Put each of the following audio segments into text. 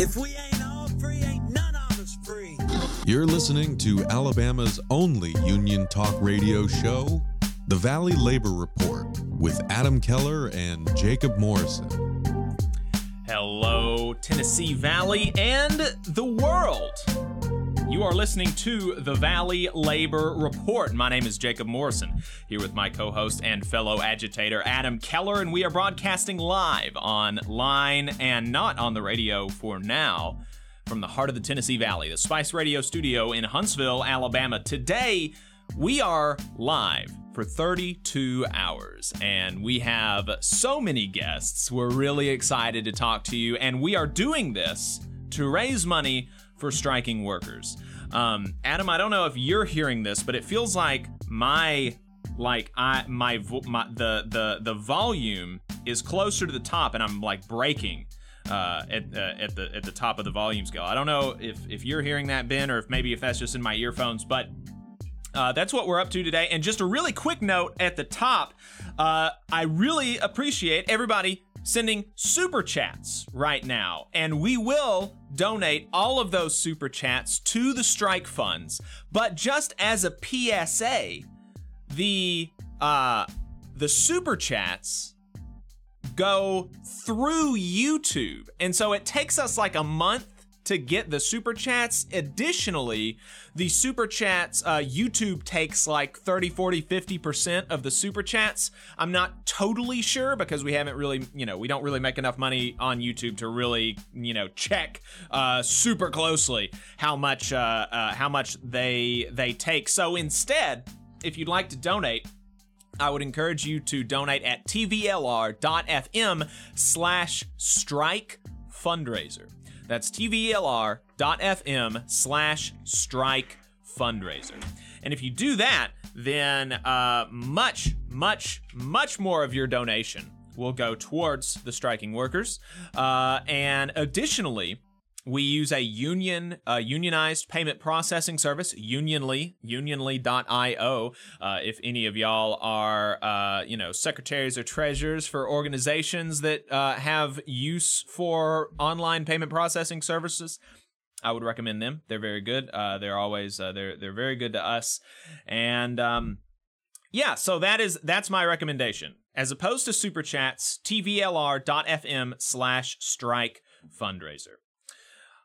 If we ain't all free, ain't none of us free. You're listening to Alabama's only union talk radio show, The Valley Labor Report, with Adam Keller and Jacob Morrison. Hello, Tennessee Valley and the world. You are listening to the Valley Labor Report. My name is Jacob Morrison, here with my co host and fellow agitator Adam Keller, and we are broadcasting live online and not on the radio for now from the heart of the Tennessee Valley, the Spice Radio studio in Huntsville, Alabama. Today, we are live for 32 hours, and we have so many guests. We're really excited to talk to you, and we are doing this to raise money for striking workers. Um, Adam, I don't know if you're hearing this, but it feels like my like I my, vo- my the the the volume is closer to the top, and I'm like breaking uh, at uh, at the at the top of the volume scale. I don't know if if you're hearing that, Ben, or if maybe if that's just in my earphones, but uh, that's what we're up to today. And just a really quick note at the top uh, I really appreciate everybody sending super chats right now. And we will donate all of those super chats to the strike funds. But just as a PSA, the uh, the super chats go through YouTube. And so it takes us like a month to get the super chats. Additionally, the super chats, uh, YouTube takes like 30, 40, 50% of the super chats. I'm not totally sure because we haven't really, you know, we don't really make enough money on YouTube to really, you know, check uh, super closely how much uh, uh, how much they they take. So instead, if you'd like to donate, I would encourage you to donate at tvlr.fm slash strike fundraiser. That's tvlr.fm slash strike fundraiser. And if you do that, then uh, much, much, much more of your donation will go towards the striking workers. Uh, and additionally, we use a union, uh, unionized payment processing service, Unionly, unionly.io. Uh, if any of y'all are, uh, you know, secretaries or treasurers for organizations that uh, have use for online payment processing services, I would recommend them. They're very good. Uh, they're always uh, they're they're very good to us, and um, yeah. So that is that's my recommendation. As opposed to super chats, tvlr.fm slash strike fundraiser.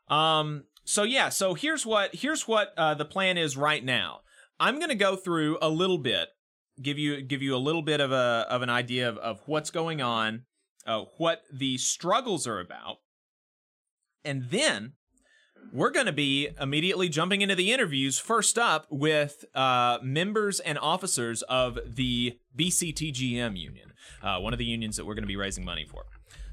Um. So yeah. So here's what here's what uh, the plan is right now. I'm gonna go through a little bit, give you give you a little bit of a of an idea of, of what's going on, uh, what the struggles are about, and then we're going to be immediately jumping into the interviews. First up with uh, members and officers of the BCTGM union, uh, one of the unions that we're going to be raising money for.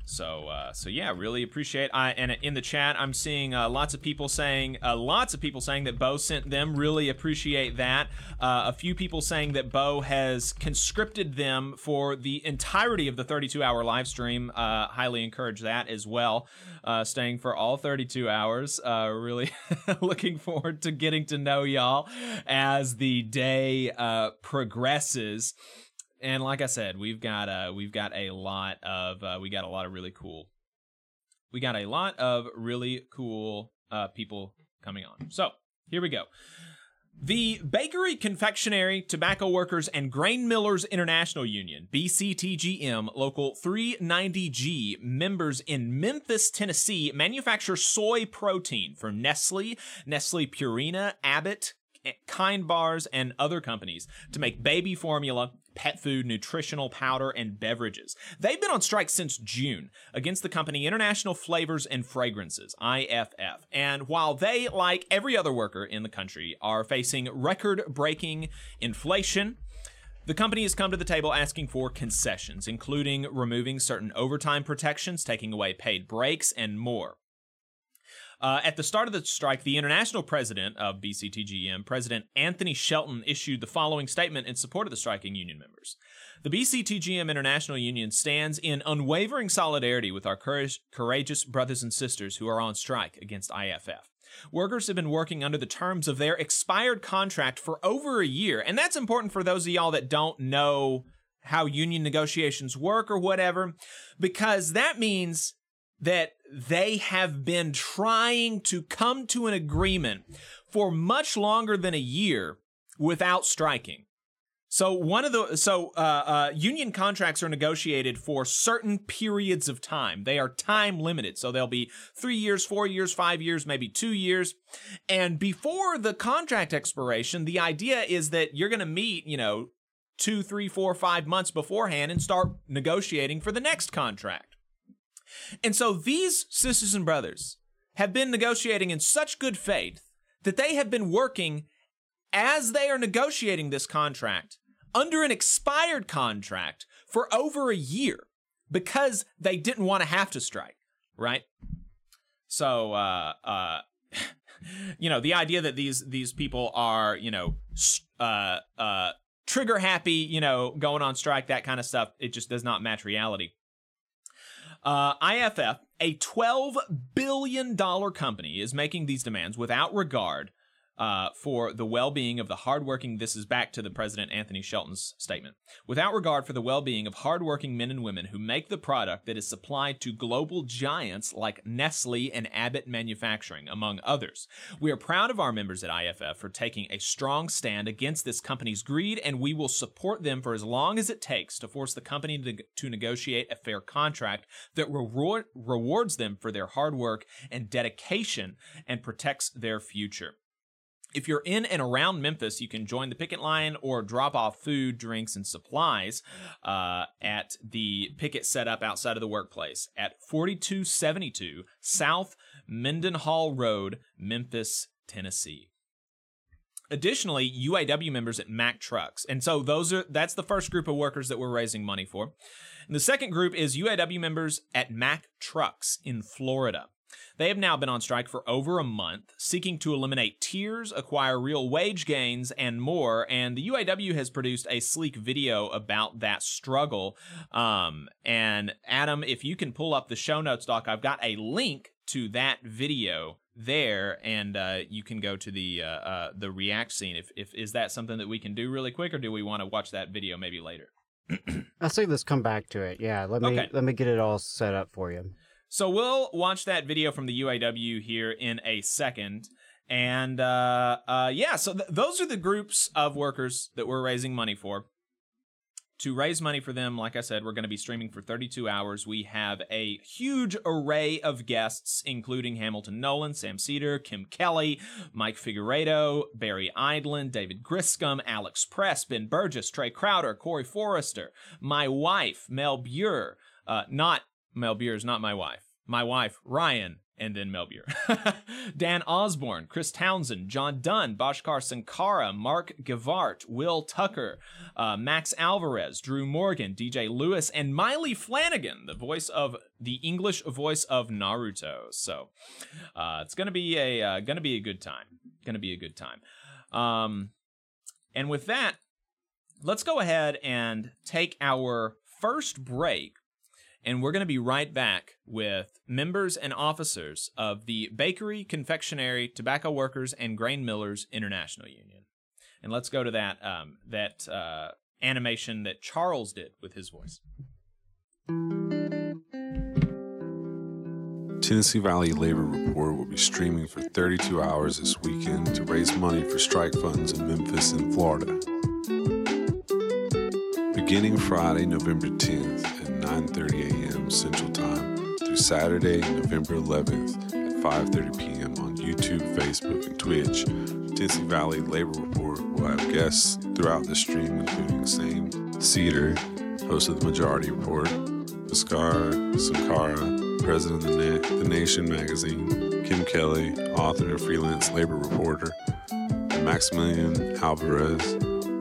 So, uh, so yeah, really appreciate. I and in the chat, I'm seeing uh, lots of people saying, uh, lots of people saying that Bo sent them. Really appreciate that. Uh, a few people saying that Bo has conscripted them for the entirety of the 32-hour live stream. Uh, highly encourage that as well. Uh, staying for all 32 hours. really looking forward to getting to know y'all as the day progresses and like I said, we've got uh we've got a lot of uh, we got a lot of really cool we got a lot of really cool uh, people coming on. So here we go. The Bakery, Confectionery, Tobacco Workers, and Grain Millers International Union, BCTGM Local 390G, members in Memphis, Tennessee, manufacture soy protein for Nestle, Nestle Purina, Abbott, Kind Bars, and other companies to make baby formula, pet food, nutritional powder, and beverages. They've been on strike since June against the company International Flavors and Fragrances, IFF. And while they, like every other worker in the country, are facing record breaking inflation, The company has come to the table asking for concessions, including removing certain overtime protections, taking away paid breaks, and more. Uh, at the start of the strike, the international president of BCTGM, President Anthony Shelton, issued the following statement in support of the striking union members. The BCTGM International Union stands in unwavering solidarity with our courage, courageous brothers and sisters who are on strike against IFF. Workers have been working under the terms of their expired contract for over a year, and that's important for those of y'all that don't know how union negotiations work or whatever, because that means that they have been trying to come to an agreement for much longer than a year without striking. So one of the so uh, uh, union contracts are negotiated for certain periods of time. They are time limited, so they'll be three years, four years, five years, maybe two years. And before the contract expiration, the idea is that you're going to meet, you know, two, three, four, five months beforehand and start negotiating for the next contract. And so these sisters and brothers have been negotiating in such good faith that they have been working as they are negotiating this contract under an expired contract for over a year because they didn't want to have to strike, right? So, uh, uh, you know, the idea that these these people are, you know, uh, uh, trigger happy, you know, going on strike, that kind of stuff, it just does not match reality. Uh, IFF, a $12 billion company, is making these demands without regard uh, for the well being of the hardworking. This is back to the President Anthony Shelton's statement. Without regard for the well being of hardworking men and women who make the product that is supplied to global giants like Nestle and Abbott Manufacturing, among others. We are proud of our members at IFF for taking a strong stand against this company's greed, and we will support them for as long as it takes to force the company to, to negotiate a fair contract that reward, rewards them for their hard work and dedication and protects their future. If you're in and around Memphis, you can join the picket line or drop off food, drinks, and supplies uh, at the picket setup outside of the workplace at 4272 South Mendenhall Road, Memphis, Tennessee. Additionally, UAW members at Mack Trucks. And so those are that's the first group of workers that we're raising money for. And the second group is UAW members at Mack Trucks in Florida. They have now been on strike for over a month, seeking to eliminate tiers, acquire real wage gains, and more. And the UAW has produced a sleek video about that struggle. Um, and Adam, if you can pull up the show notes, Doc, I've got a link to that video there, and uh, you can go to the uh, uh, the React scene. If, if is that something that we can do really quick, or do we want to watch that video maybe later? I say let's come back to it. Yeah, let me Okay. let me get it all set up for you. So we'll watch that video from the UAW here in a second. And uh, uh, yeah, so th- those are the groups of workers that we're raising money for. To raise money for them, like I said, we're going to be streaming for 32 hours. We have a huge array of guests, including Hamilton Nolan, Sam Seder, Kim Kelly, Mike Figueredo, Barry Idland, David Griscom, Alex Press, Ben Burgess, Trey Crowder, Corey Forrester, my wife, Mel Buer, uh, not Mel Buer is not my wife. My wife, Ryan, and then Mel Buer. Dan Osborne, Chris Townsend, John Dunn, Bhaskar Sunkara, Mark Gavart, Will Tucker, uh, Max Alvarez, Drew Morgan, DJ Lewis, and Maile Flanagan, the voice of the English voice of Naruto. So uh, it's gonna be a uh, gonna be a good time. Gonna be a good time. Um, and with that, let's go ahead and take our first break and we're going to be right back with members and officers of the Bakery, Confectionery, Tobacco Workers, and Grain Millers International Union. And let's go to that um, that uh, animation that Charles did with his voice. Tennessee Valley Labor Report will be streaming for 32 hours this weekend to raise money for strike funds in Memphis and Florida. Beginning Friday, November 10th at 9:30 a.m. Central Time through Saturday, November 11th at 5:30 p.m. on YouTube, Facebook, and Twitch, Tennessee Valley Labor Report will have guests throughout the stream, including Sam Seder, host of the Majority Report, Bhaskar Sunkara, president of the, the Nation magazine, Kim Kelly, author and freelance labor reporter, Maximilian Alvarez,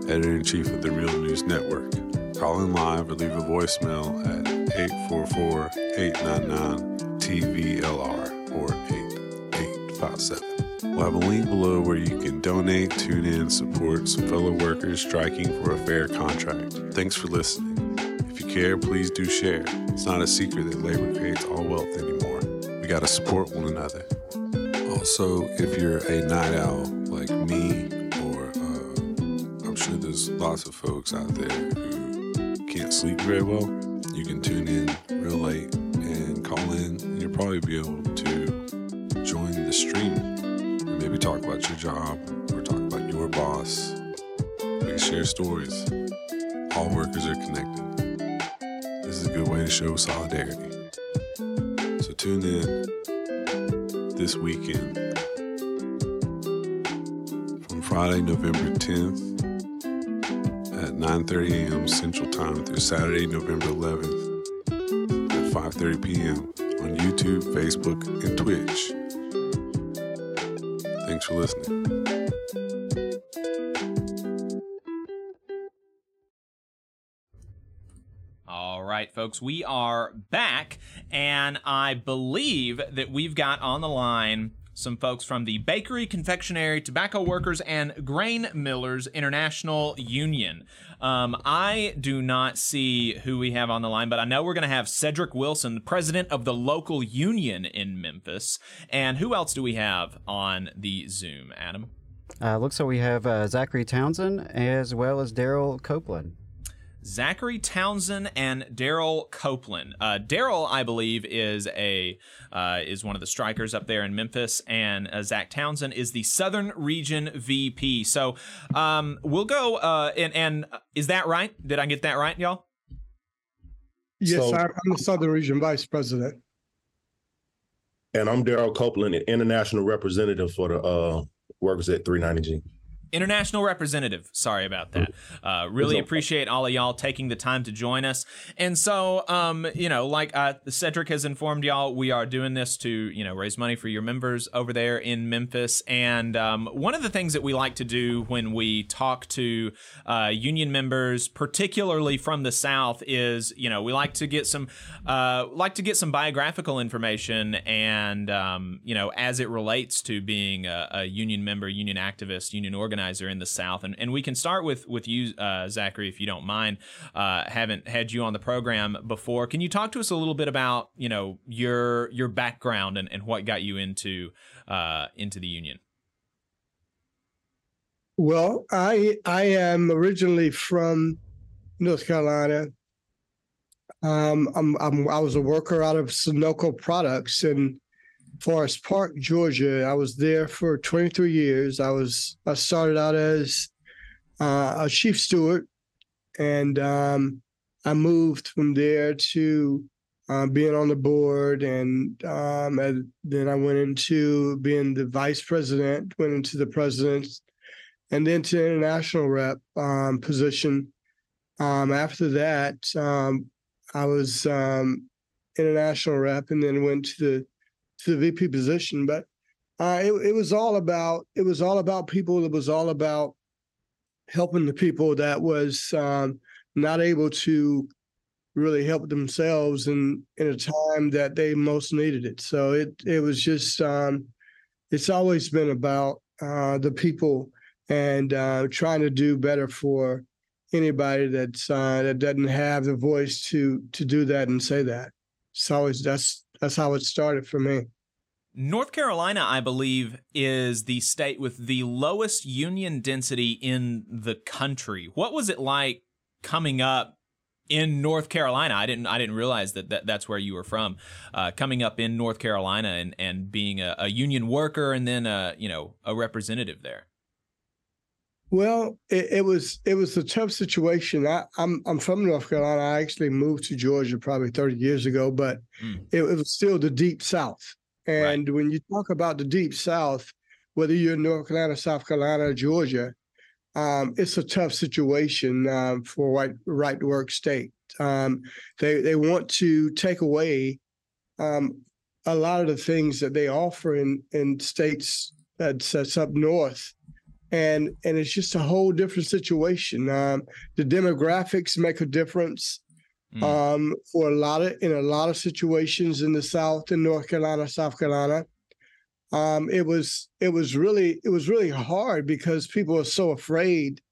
editor in chief of the Real News Network. Call in live or leave a voicemail at 844 899 TVLR or 8857. We'll have a link below where you can donate, tune in, support some fellow workers striking for a fair contract. Thanks for listening. If you care, please do share. It's not a secret that labor creates all wealth anymore. We got to support one another. Also, if you're a night owl like me, or uh, I'm sure there's lots of folks out there who can't sleep very well, you can tune in real late and call in, and you'll probably be able to join the stream and maybe talk about your job or talk about your boss. We can share stories. All workers are connected. This is a good way to show solidarity. So tune in this weekend from Friday, November 10th at 9:30 a.m. Central Time through Saturday, November 11th at 5:30 p.m. on YouTube, Facebook, and Twitch. Thanks for listening. All right, folks, we are back, and I believe that we've got on the line some folks from the Bakery, Confectionery, Tobacco Workers, and Grain Millers International Union. Um, I do not see who we have on the line, but I know we're going to have Cedric Wilson, the president of the local union in Memphis. And who else do we have on the Zoom, Adam? Uh, looks like we have uh, Zachary Townsend as well as Daryl Copeland. Zachary Townsend and Daryl Copeland. Uh, Daryl, I believe, is a uh, is one of the strikers up there in Memphis, and uh, Zach Townsend is the Southern Region VP. So um, we'll go. Uh, and, and is that right? Did I get that right, y'all? Yes, So- I'm I'm the Southern Region Vice President. And I'm Daryl Copeland, an international representative for the uh, workers at 390G. International representative. Sorry about that. Uh, really appreciate all of y'all taking the time to join us. And so, um, you know, like uh, Cedric has informed y'all, we are doing this to, you know, raise money for your members over there in Memphis. And um, one of the things that we like to do when we talk to uh, union members, particularly from the South, is, you know, we like to get some, uh, like to get some biographical information, and um, you know, as it relates to being a, a union member, union activist, union organizer in the South, and and we can start with with you, uh, Zachary, if you don't mind. Uh, haven't had you on the program before. Can you talk to us a little bit about you know your your background and, and what got you into uh, into the union? Well, I I am originally from North Carolina. Um, I'm, I'm I was a worker out of Sonoco Products in Forest Park, Georgia. I was there for 23 years. I was I started out as uh, a chief steward, and um, I moved from there to uh, being on the board, and, um, and then I went into being the vice president. Went into the president, and then to international rep um, position. Um, after that, um, I was um, international rep, and then went to the to the VP position. But uh, it, it was all about it was all about people. It was all about helping the people that was um, not able to really help themselves in in a time that they most needed it. So it it was just um, it's always been about uh, the people and uh, trying to do better for anybody that's uh, that doesn't have the voice to to do that and say that. It's always that's that's how it started for me. North Carolina, I believe, is the state with the lowest union density in the country. What was it like coming up in North Carolina? I didn't I didn't realize that, that that's where you were from. Uh, coming up in North Carolina and, and being a, a union worker and then a you know a representative there. Well, it, it was it was a tough situation. I, I'm I'm from North Carolina. I actually moved to Georgia probably 30 years ago, but Mm. it, it was still the deep South. And when you talk about the deep South, whether you're in North Carolina, South Carolina, or Georgia, um, it's a tough situation um, for white right to work state. Um, they they want to take away um, a lot of the things that they offer in in states that's, that's up north, and and it's just a whole different situation. Um, the demographics make a difference Mm. um, for a lot of in a lot of situations in the South, in North Carolina, South Carolina. Um, it was it was really it was really hard because people are so afraid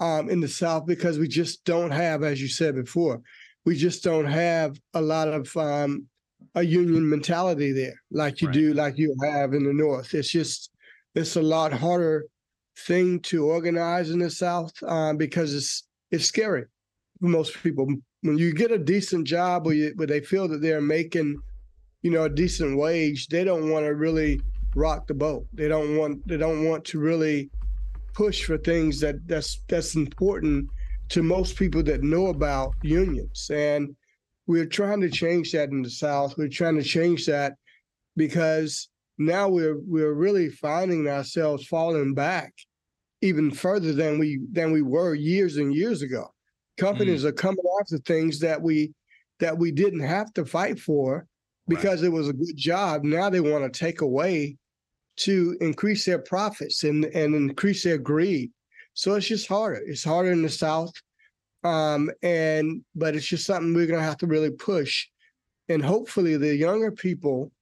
um, in the South because we just don't have, as you said before, we just don't have a lot of um, a union mentality there like you Right. do, like you have in the North. It's just it's a lot harder thing to organize in the South um, because it's it's scary for most people. When you get a decent job where, you, where they feel that they're making, you know, a decent wage, they don't want to really rock the boat. They don't want they don't want to really push for things that that's that's important to most people that know about unions. And we're trying to change that in the South. We're trying to change that because now we're we're really finding ourselves falling back even further than we than we were years and years ago. Companies are coming after things that we that we didn't have to fight for because it was a good job. Now they want to take away to increase their profits and and increase their greed. So it's just harder. It's harder in the South, um, and but it's just something we're gonna have to really push, and hopefully the younger people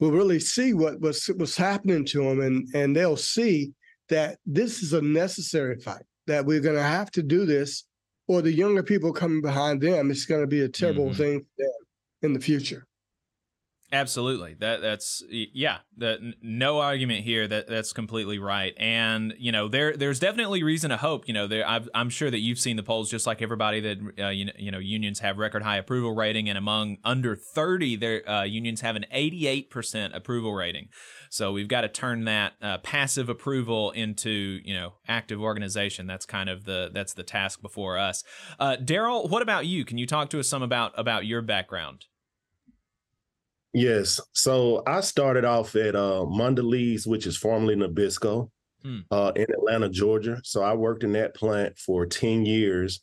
will really see what was what's happening to them, and and they'll see that this is a necessary fight. That we're gonna have to do this, or the younger people coming behind them, it's gonna be a terrible Mhm. thing for them in the future. Absolutely. That that's yeah. That no argument here. That that's completely right. And you know there there's definitely reason to hope. You know there I've, I'm sure that you've seen the polls just like everybody that uh, you know you know unions have record high approval rating and among under 30 their uh, unions have an 88 percent approval rating. So we've got to turn that uh, passive approval into you know active organization. That's kind of the that's the task before us. Uh, Daryl, what about you? Can you talk to us some about about your background? Yes. So I started off at uh Mondelez, which is formerly Nabisco, Hmm. uh, in Atlanta, Georgia. So I worked in that plant for 10 years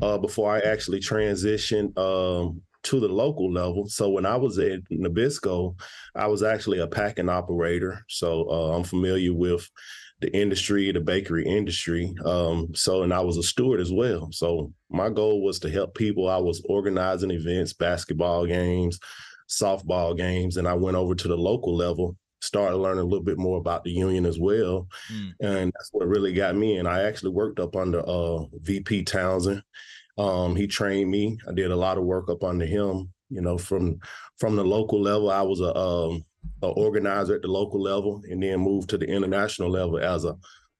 uh, before I actually transitioned um, to the local level. So when I was at Nabisco, I was actually a packing operator. So uh, I'm familiar with the industry, the bakery industry. Um, so, and I was a steward as well. So my goal was to help people. I was organizing events, basketball games, softball games, and I went over to the local level, started learning a little bit more about the union as well. And that's what really got me And I actually worked up under uh, VP Townsend. Um, he trained me. I did a lot of work up under him. You know, from from the local level, I was a, um, a organizer at the local level, and then moved to the international level as a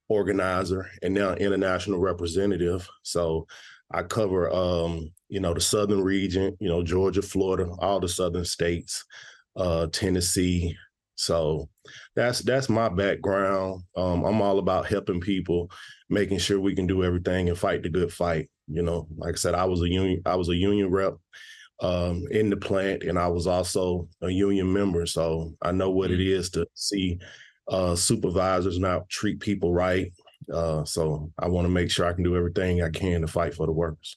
organizer, and now international representative. So I cover, um, you know, the southern region. You know, Georgia, Florida, all the southern states, uh, Tennessee. So that's that's my background. Um, I'm all about helping people, making sure we can do everything and fight the good fight. You know, like I said, I was a union, I was a union rep um, in the plant, and I was also a union member. So I know what it is to see uh, supervisors not treat people right. Uh, so I want to make sure I can do everything I can to fight for the workers.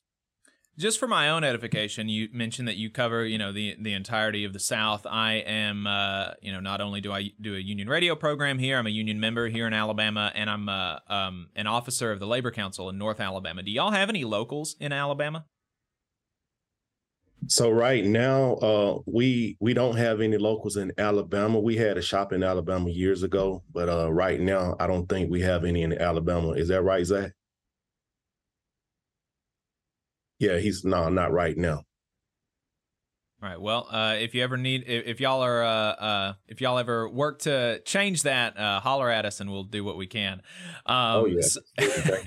Just for my own edification, you mentioned that you cover, you know, the the entirety of the South. I am, uh, you know, not only do I do a union radio program here, I'm a union member here in Alabama, and I'm uh, um, an officer of the Labor Council in North Alabama. Do y'all have any locals in Alabama? So right now, uh, we we don't have any locals in Alabama. We had a shop in Alabama years ago, but uh, right now, I don't think we have any in Alabama. Is that right, Zach? Yeah, he's no, not right now. All right. Well, uh, if you ever need, if, if y'all are, uh, uh, if y'all ever work to change that, uh, holler at us and we'll do what we can. Um, Oh, yeah.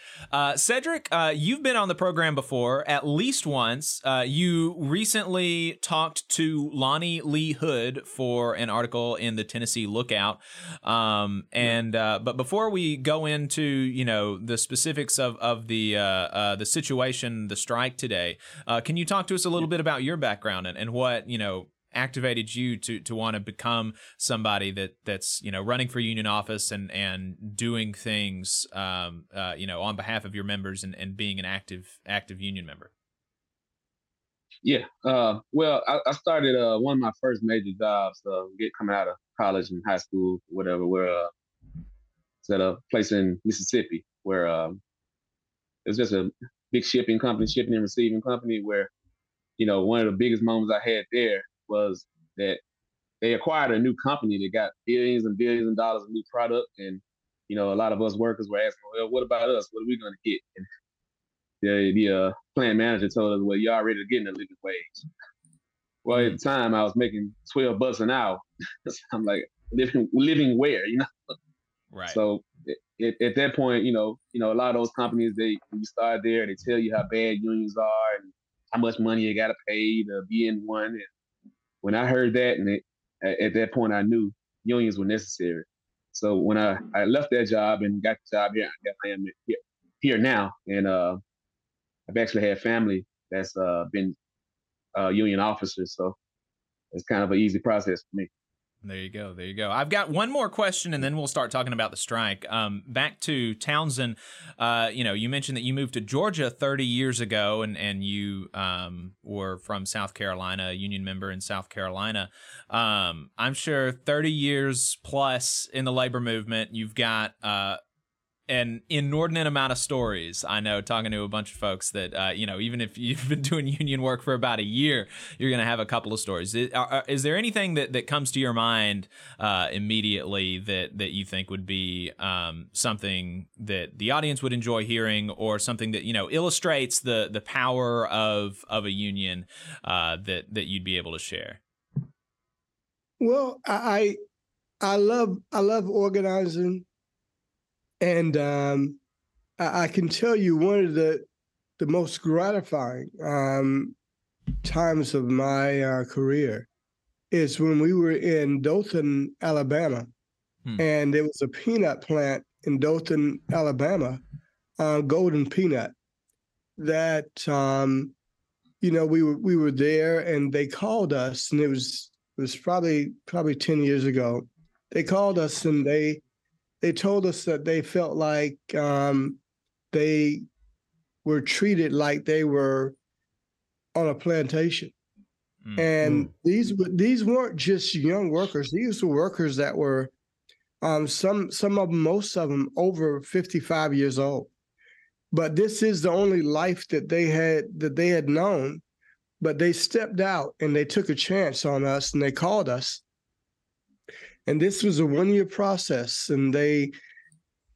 uh, Cedric, uh, you've been on the program before, at least once. Uh, you recently talked to Lonnie Lee Hood for an article in the Tennessee Lookout. Um, and uh, but before we go into you know the specifics of of the uh, uh, the situation, the strike today, uh, can you talk to us a little bit about your background and, and what you know activated you to to want to become somebody that that's you know running for union office and and doing things um uh you know on behalf of your members and, and being an active active union member Yeah. Uh, well, I, I started uh, one of my first major jobs, uh, get coming out of college and high school, whatever. Where uh, It's at a place in Mississippi where um, it was just a big shipping company, shipping and receiving company. Where you know one of the biggest moments I had there was that they acquired a new company that got billions and billions of dollars of new product, and you know a lot of us workers were asking, well, what about us? What are we going to get? And the the uh, plant manager told us, well, you're already getting a living wage. Well, at the time, I was making twelve bucks an hour. so I'm like living living where, you know? Right. So it, at that point, you know, you know, a lot of those companies they when you start there, they tell you how bad unions are and how much money you got to pay to be in one. And when I heard that, and it, at that point, I knew unions were necessary. So when I, I left that job and got the job here, I am here, here now, and uh, I've actually had family that's uh, been uh, union officers, so it's kind of an easy process for me. There you go. There you go. I've got one more question, and then we'll start talking about the strike. Um, back to Townsend. Uh, you know, you mentioned that you moved to Georgia 30 years ago, and and you um, were from South Carolina, a union member in South Carolina. Um, I'm sure 30 years plus in the labor movement, you've got uh, an inordinate amount of stories. I know talking to a bunch of folks that uh, you know, even if you've been doing union work for about a year, you're going to have a couple of stories. Is, are, is, there anything that, that comes to your mind uh, immediately that that you think would be um, something that the audience would enjoy hearing, or something that you know illustrates the the power of of a union uh, that that you'd be able to share? Well, I I love I love organizing and um, I, I, can tell you one of the the most gratifying um, times of my uh, career is when we were in Dothan, Alabama, hmm. and there was a peanut plant in Dothan, Alabama, uh, Golden Peanut, that um, you know we were we were there, and they called us, and it was it was probably probably ten years ago. They called us, and they they told us that they felt like um, they were treated like they were on a plantation. Mm-hmm. And mm. these these weren't just young workers; these were workers that were um, some some of them, most of them, over fifty five years old. But this is the only life that they had that they had known. But they stepped out and they took a chance on us, and they called us, and this was a one year process and they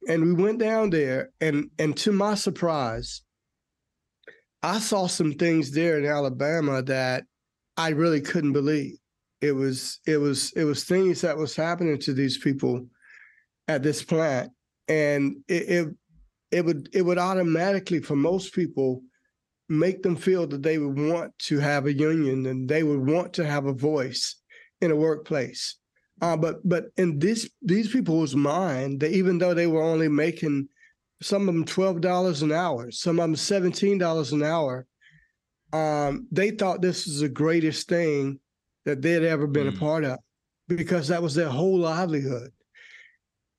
and we went down there and and to my surprise i saw some things there in alabama that i really couldn't believe. It was it was it was things that was happening to these people at this plant and it, it it would it would automatically for most people make them feel that they would want to have a union and they would want to have a voice in a workplace uh, but but in this these people's mind, they, even though they were only making some of them twelve dollars an hour, some of them seventeen dollars an hour, um, they thought this was the greatest thing that they'd ever been mm. a part of because that was their whole livelihood.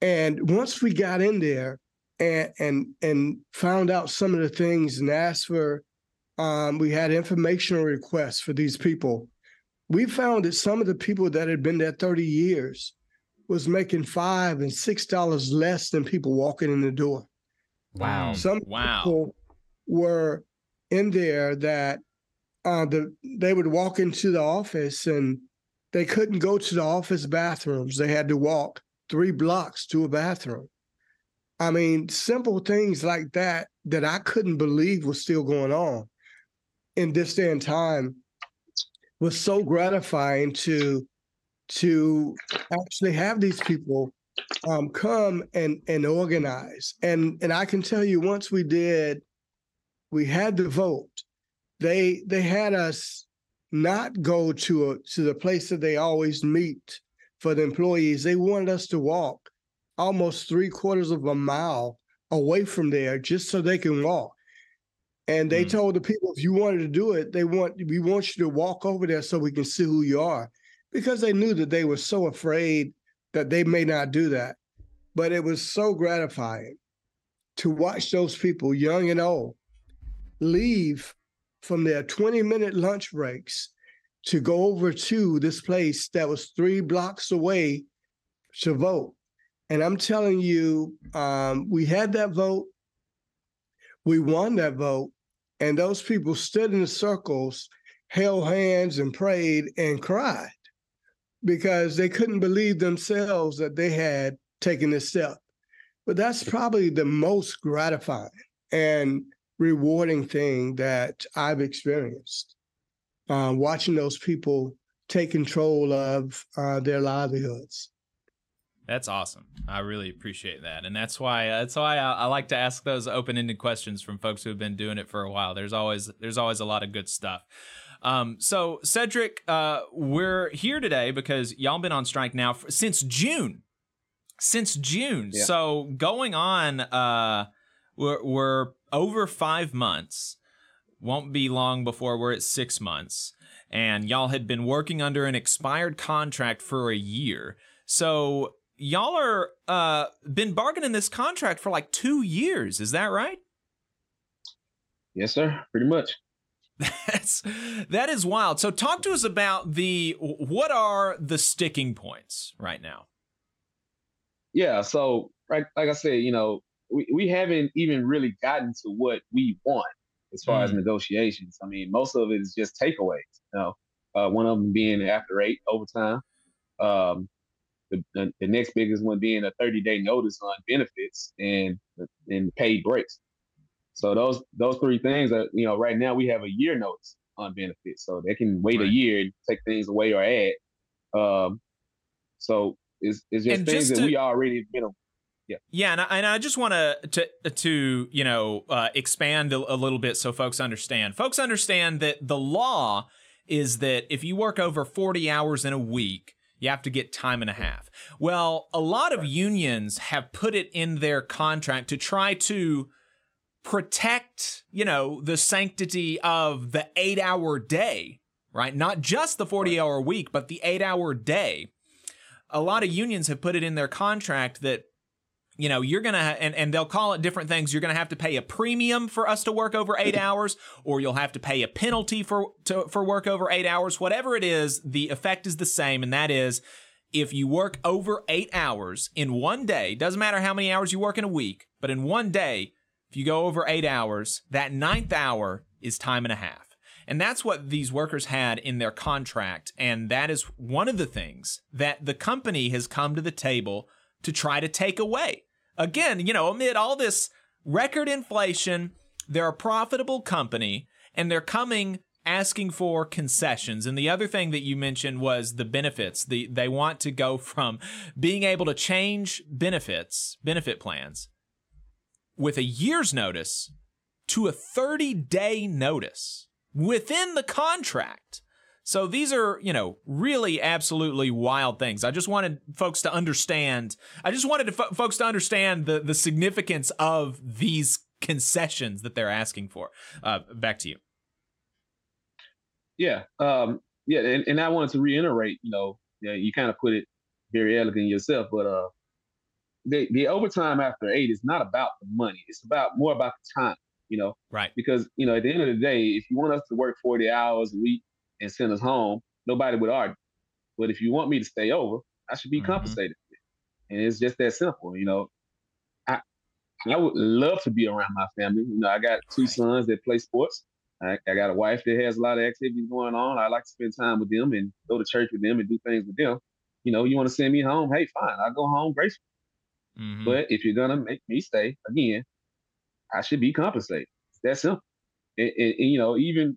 And once we got in there and and and found out some of the things and asked for, um, we had informational requests for these people we found that some of the people that had been there 30 years was making five and six dollars less than people walking in the door. Wow. Some wow. people were in there that uh, the they would walk into the office and they couldn't go to the office bathrooms. They had to walk three blocks to a bathroom. I mean, simple things like that that I couldn't believe was still going on in this day and time was so gratifying to to actually have these people um, come and and organize. And and I can tell you, once we did, we had the vote. They they had us not go to a to the place that they always meet for the employees. They wanted us to walk almost three quarters of a mile away from there just so they can walk. And they mm. told the people, if you wanted to do it, they want we want you to walk over there so we can see who you are, because they knew that they were so afraid that they may not do that. But it was so gratifying to watch those people, young and old, leave from their 20 minute lunch breaks to go over to this place that was three blocks away to vote. And I'm telling you, um, we had that vote, we won that vote, and those people stood in circles, held hands, and prayed and cried because they couldn't believe themselves that they had taken this step. But that's probably the most gratifying and rewarding thing that I've experienced. Uh, watching those people take control of uh, their livelihoods. That's awesome. I really appreciate that, and that's why that's why I, I like to ask those open-ended questions from folks who have been doing it for a while. There's always there's always a lot of good stuff. Um, so Cedric, uh, we're here today because y'all been on strike now for, since June, since June. Yeah. So going on, uh, we're, we're over five months. Won't be long before we're at six months. And y'all had been working under an expired contract for a year. So y'all are uh been bargaining this contract for like two years. Is that right? Yes, sir. Pretty much. That's that is wild. So talk to us about the what are the sticking points right now? Yeah. So, like, like I said, you know, we, we haven't even really gotten to what we want as far as Mm. negotiations. I mean, most of it is just takeaways. You know, uh, one of them being after eight overtime. Um, the, the, the next biggest one being a 30 day notice on benefits and and paid breaks. So those those three things are you know right now we have a year notice on benefits, so they can wait a year and take things away or add. Um, so it's it's just And things just that to- we already you know yeah Yeah, and I, and I just want to to to you know uh, expand a, a little bit so folks understand. Folks understand that the law is that if you work over forty hours in a week, you have to get time and a half. Well, a lot of unions have put it in their contract to try to protect, you know, the sanctity of the eight hour day, right? Not just the 40 hour week, but the eight hour day. A lot of unions have put it in their contract that you know you're gonna and, and they'll call it different things you're gonna have to pay a premium for us to work over eight hours or you'll have to pay a penalty for to, for work over eight hours whatever it is the effect is the same and that is if you work over eight hours in one day doesn't matter how many hours you work in a week but in one day if you go over eight hours that ninth hour is time and a half and that's what these workers had in their contract. And that is one of the things that the company has come to the table to try to take away. Again, you know, amid all this record inflation, they're a profitable company and they're coming asking for concessions. And the other thing that you mentioned was the benefits. The they want to go from being able to change benefits, benefit plans with a year's notice to a 30 day notice within the contract. So these are, you know, really absolutely wild things. I just wanted folks to understand. I just wanted to fo- folks to understand the the significance of these concessions that they're asking for. Uh, back to you. Yeah, um, yeah, and, and I wanted to reiterate, you know, yeah, you kind of put it very elegant yourself, but uh, the the overtime after eight is not about the money; it's about more about the time, you know. Right. Because you know, at the end of the day, if you want us to work forty hours a week and send us home, nobody would argue. But if you want me to stay over, I should be compensated, and it's just that simple, you know. I I would love to be around my family. You know, I got two sons that play sports. I, I got a wife that has a lot of activities going on. I like to spend time with them and go to church with them and do things with them. You know, you want to send me home? Hey, fine, I'll go home gracefully. Mm-hmm. But if you're gonna make me stay again, I should be compensated. It's that simple. And, and- and, you know, even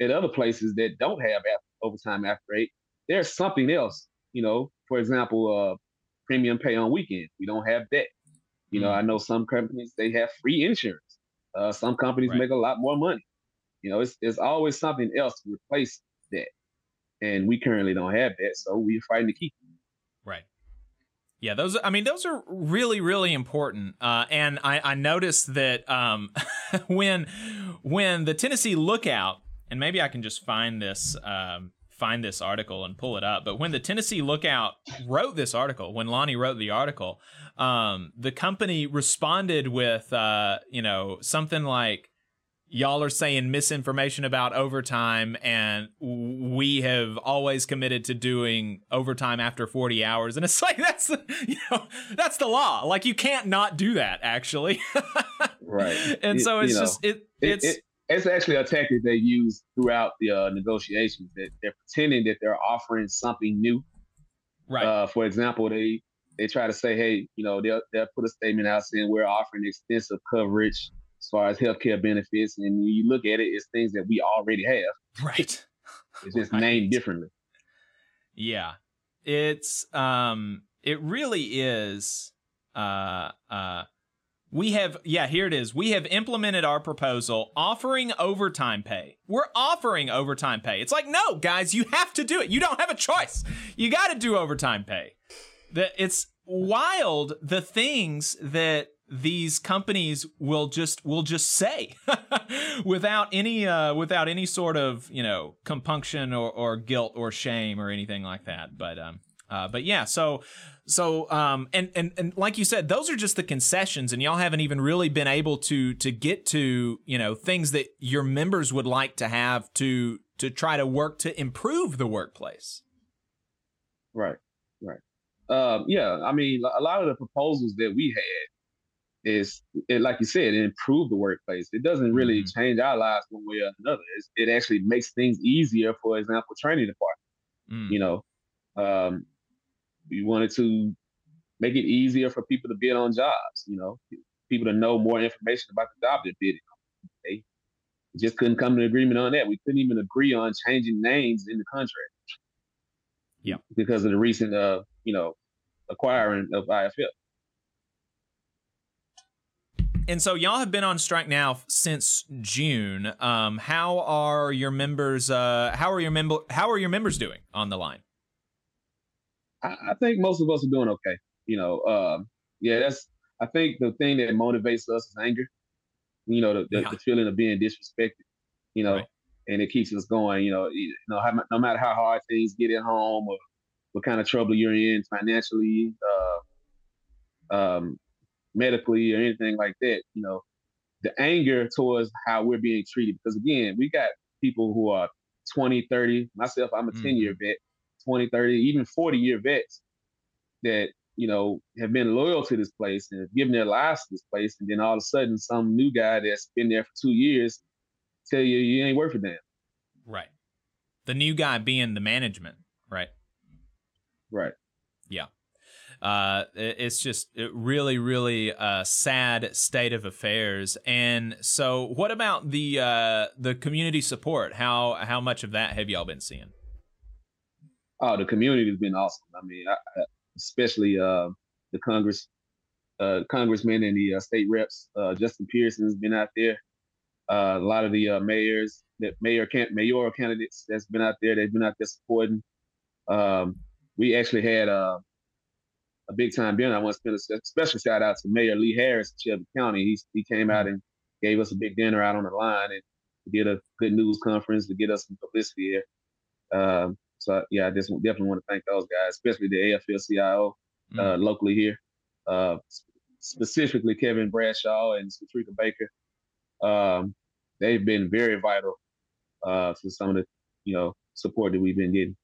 at other places that don't have after, overtime after eight, there's something else. You know, for example, uh, premium pay on weekends. We don't have that. You know, I know some companies they have free insurance. Uh, some companies make a lot more money. You know, it's there's always something else to replace that, and we currently don't have that, so we're fighting to keep. it. Right. Yeah, those. I mean, those are really, really important. Uh, and I, I noticed that um, when when the Tennessee Lookout, and maybe I can just find this um, find this article and pull it up. But when the Tennessee Lookout wrote this article, when Lonnie wrote the article, um, the company responded with uh, you know something like y'all are saying misinformation about overtime and we have always committed to doing overtime after 40 hours. And it's like that's you know that's the law. Like you can't not do that actually. Right. And It- so it's know, just it it- it's it- it's actually a tactic they use throughout the uh, negotiations that they're pretending that they're offering something new. Right. Uh, for example, they they try to say, hey, you know, they'll they'll put a statement out saying we're offering extensive coverage as far as healthcare benefits, and when you look at it, it's things that we already have. Right. It's just named differently. Yeah. It's um it really is uh uh we have yeah, here it is. We have implemented our proposal offering overtime pay. We're offering overtime pay. It's like, "No, guys, you have to do it. You don't have a choice. You got to do overtime pay." It's wild the things that these companies will just will just say without any uh without any sort of you know compunction or, or guilt or shame or anything like that but um uh but yeah so so um and and and like you said those are just the concessions and y'all haven't even really been able to to get to you know things that your members would like to have to to try to work to improve the workplace Right, right. Um, yeah, I mean, a lot of the proposals that we had is, it, like you said, it improved the workplace. It doesn't really Mm-hmm. change our lives one way or another. It's, it actually makes things easier. For example, training department. Mm. You know, um, we wanted to make it easier for people to bid on jobs. You know, people to know more information about the job they're bidding on. They just couldn't come to an agreement on that. We couldn't even agree on changing names in the contract. Yeah. Because of the recent, uh, you know, acquiring of IFF. And so y'all have been on strike now since June. Um, how are your members? Uh, how are your member? How are your members doing on the line? I, I think most of us are doing okay. You know, um, yeah, that's. I think the thing that motivates us is anger. You know, the, the, Yeah. the feeling of being disrespected. You know, and it keeps us going. You know, you know, how, no matter how hard things get at home or what kind of trouble you're in financially, uh, um, medically, or anything like that. You know, the anger towards how we're being treated. Because again, we got people who are 20, 30. Myself, I'm a 10 year vet, 20, 30, even 40 year vets that, you know, have been loyal to this place and have given their lives to this place. And then all of a sudden, some new guy that's been there for two years tell you you ain't worth a damn. Right. The new guy being the management, right? Right. Yeah. Uh, it's just really, really a sad state of affairs. And so, what about the uh, the community support? How how much of that have y'all been seeing? Oh, the community has been awesome. I mean, I, especially uh, the Congress, uh, congressmen and the uh, state reps. Uh, Justin Pearson has been out there. Uh, a lot of the uh, mayors, that mayor can mayoral candidates that's been out there. They've been out there supporting. Um, we actually had a big time dinner. I want to spend a special shout out to Mayor Lee Harris of Shelby County. He he came out and gave us a big dinner out on the line and did a good news conference to get us some publicity here. Um, so yeah, I just definitely want to thank those guys, especially the AFL-CIO uh, locally here, uh, specifically Kevin Bradshaw and Satrika Baker. Um, they've been very vital uh, to some of the you know support that we've been getting.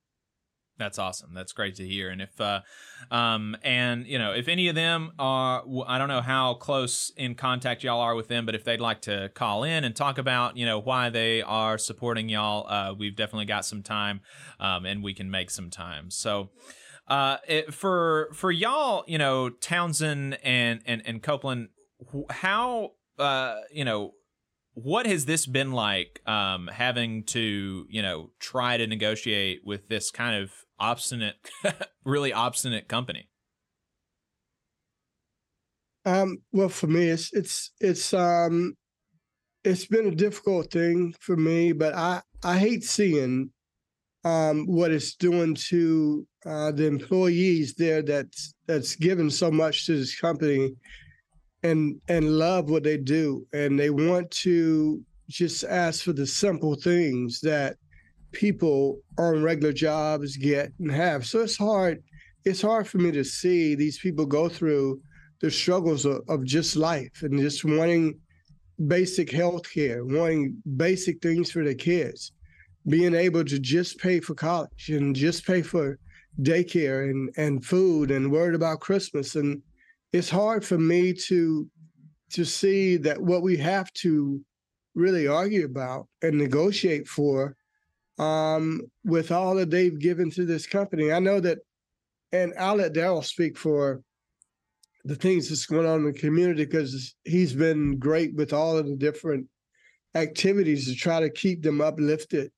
That's awesome. That's great to hear. And if, uh, um, and you know, if any of them are, I don't know how close in contact y'all are with them, but if they'd like to call in and talk about, you know, why they are supporting y'all, uh, we've definitely got some time, um, and we can make some time. So, uh, it, for for y'all, you know, Townsend and and and Copeland, how, uh, you know, what has this been like um having to you know try to negotiate with this kind of obstinate really obstinate company? Um, well, for me, it's it's it's um, it's been a difficult thing for me, but I I hate seeing um what it's doing to uh, the employees there that's that's given so much to this company and and love what they do and they want to just ask for the simple things that people on regular jobs get and have so it's hard it's hard for me to see these people go through the struggles of, of just life and just wanting basic health care, wanting basic things for their kids, being able to just pay for college and just pay for daycare and, and food and worried about Christmas. And it's hard for me to to see that what we have to really argue about and negotiate for um, with all that they've given to this company. I know that, and I'll let Daryl speak for the things that's going on in the community because he's been great with all of the different activities to try to keep them uplifted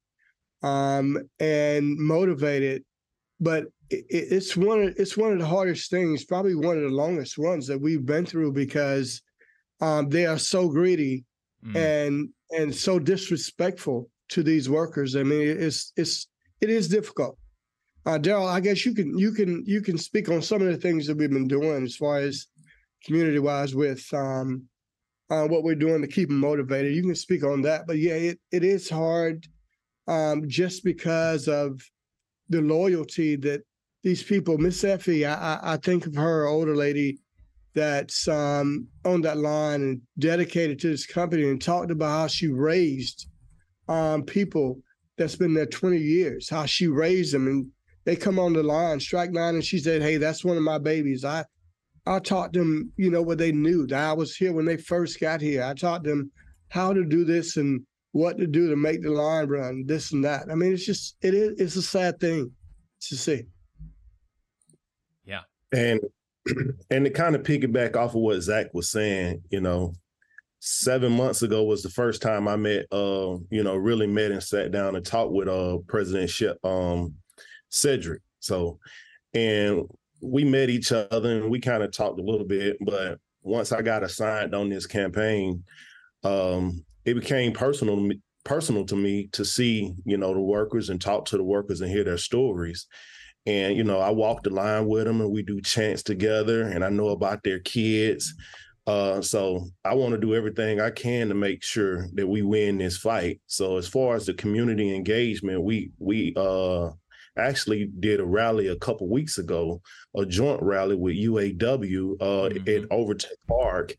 um, and motivated. But it, it's one of it's one of the hardest things, probably one of the longest ones that we've been through because um, they are so greedy mm. and and so disrespectful to these workers. I mean, it's it's it is difficult. Uh, Daryl, I guess you can you can you can speak on some of the things that we've been doing as far as community wise with um, uh, what we're doing to keep them motivated. You can speak on that, but yeah, it, it is hard um, just because of the loyalty that these people. Miss Effie, I, I think of her older lady that's um, on that line and dedicated to this company and talked about how she raised um, people that's been there 20 years, how she raised them. And they come on the line, strike nine, and she said, Hey, that's one of my babies. I I taught them, you know, what they knew. I was here when they first got here. I taught them how to do this and what to do to make the line run, this and that. I mean, it's just it is it's a sad thing to see. And and to kind of piggyback off of what Zach was saying, you know, seven months ago was the first time I met, uh, you know, really met and sat down and talked with uh President Shep, um, Cedric. So, and we met each other and we kind of talked a little bit. But once I got assigned on this campaign, um, it became personal to me, personal to me to see, you know, the workers and talk to the workers and hear their stories. And, you know, I walk the line with them and we do chants together and I know about their kids. Uh, so I want to do everything I can to make sure that we win this fight. So as far as the community engagement, we we uh actually did a rally a couple weeks ago, a joint rally with UAW uh, mm-hmm. at Overton Park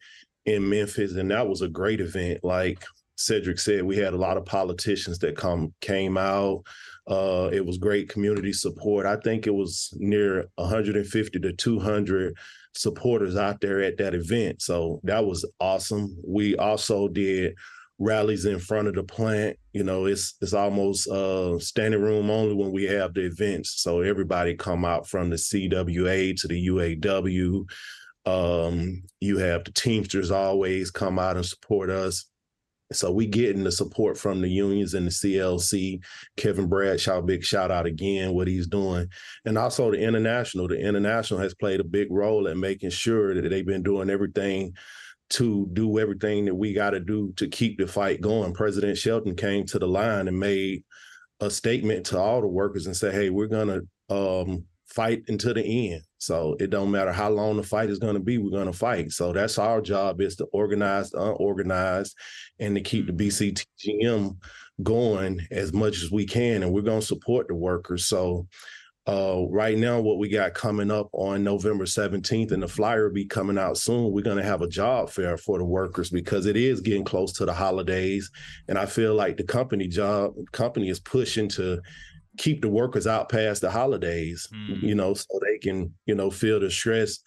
in Memphis, and that was a great event. Like Cedric said, we had a lot of politicians that come came out. Uh, it was great community support. I think it was near 150 to 200 supporters out there at that event. So that was awesome. We also did rallies in front of the plant. You know, it's it's almost uh, standing room only when we have the events. So everybody come out from the CWA to the UAW. Um, you have the Teamsters always come out and support us. So we getting the support from the unions and the CLC. Kevin Bradshaw, big shout out again what he's doing, and also the international. The international has played a big role in making sure that they've been doing everything to do everything that we got to do to keep the fight going. President Shelton came to the line and made a statement to all the workers and said, "Hey, we're gonna um, fight until the end. So it don't matter how long the fight is going to be, we're going to fight. So that's our job is to organize the unorganized and to keep the BCTGM going as much as we can. And we're going to support the workers. So uh, right now, what we got coming up on November 17th, and the flyer will be coming out soon. We're going to have a job fair for the workers because it is getting close to the holidays, and I feel like the company job company is pushing to keep the workers out past the holidays, mm. you know, so they can, you know, feel the stress